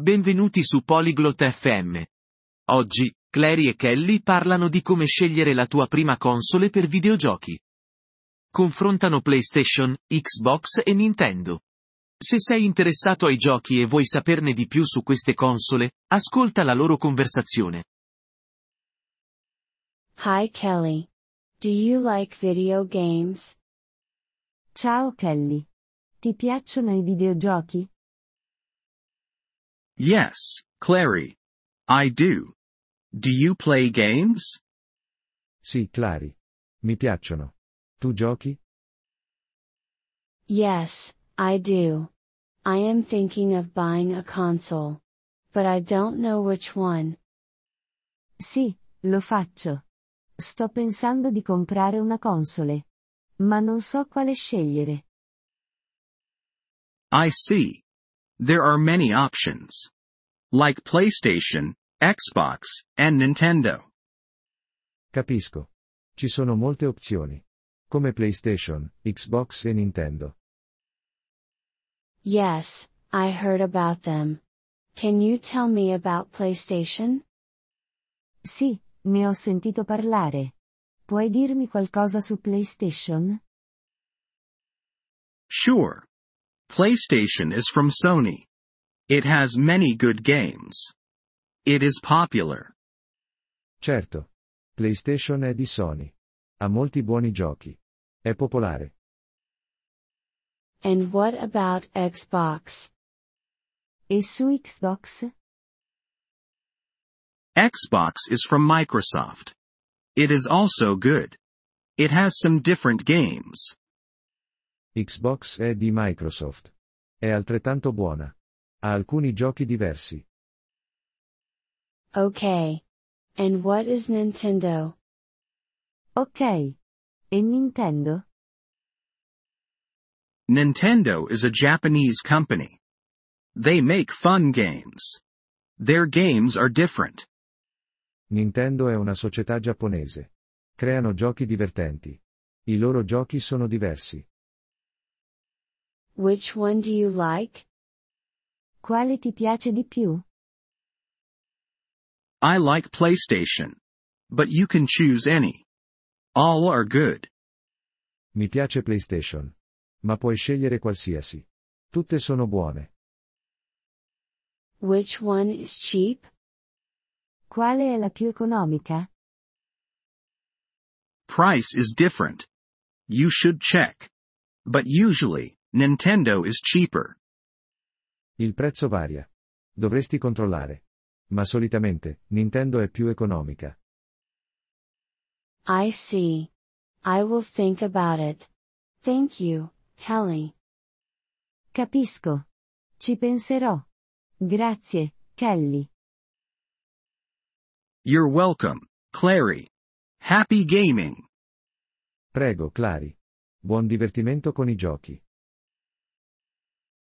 Benvenuti su Polyglot FM. Oggi, Clary e Kelly parlano di come scegliere la tua prima console per videogiochi. Confrontano PlayStation, Xbox e Nintendo. Se sei interessato ai giochi e vuoi saperne di più su queste console, ascolta la loro conversazione. Hi Kelly. Do you like video games? Ciao Kelly. Ti piacciono i videogiochi? Yes, Clary. I do. Do you play games? Sì, Clary. Mi piacciono. Tu giochi? Yes, I do. I am thinking of buying a console. But I don't know which one. Sì, lo faccio. Sto pensando di comprare una console. Ma non so quale scegliere. I see. There are many options. Like PlayStation, Xbox, and Nintendo. Capisco. Ci sono molte opzioni. Come PlayStation, Xbox e Nintendo. Yes, I heard about them. Can you tell me about PlayStation? Sì, ne ho sentito parlare. Puoi dirmi qualcosa su PlayStation? Sure. PlayStation is from Sony. It has many good games. It is popular. Certo. PlayStation è di Sony. Ha molti buoni giochi. È popolare. And what about Xbox? E su Xbox? Xbox is from Microsoft. It is also good. It has some different games. Xbox è di Microsoft. È altrettanto buona. Ha alcuni giochi diversi. Okay. And what is Nintendo? Ok. E Nintendo? Nintendo is a Japanese company. They make fun games. Their games are different. Nintendo è una società giapponese. Creano giochi divertenti. I loro giochi sono diversi. Which one do you like? Quale ti piace di più? I like PlayStation. But you can choose any. All are good. Mi piace PlayStation. Ma puoi scegliere qualsiasi. Tutte sono buone. Which one is cheap? Quale è la più economica? Price is different. You should check. But usually, Nintendo is cheaper. Il prezzo varia. Dovresti controllare. Ma solitamente, Nintendo è più economica. I see. I will think about it. Thank you, Kelly. Capisco. Ci penserò. Grazie, Kelly. You're welcome, Clary. Happy gaming. Prego, Clary. Buon divertimento con i giochi.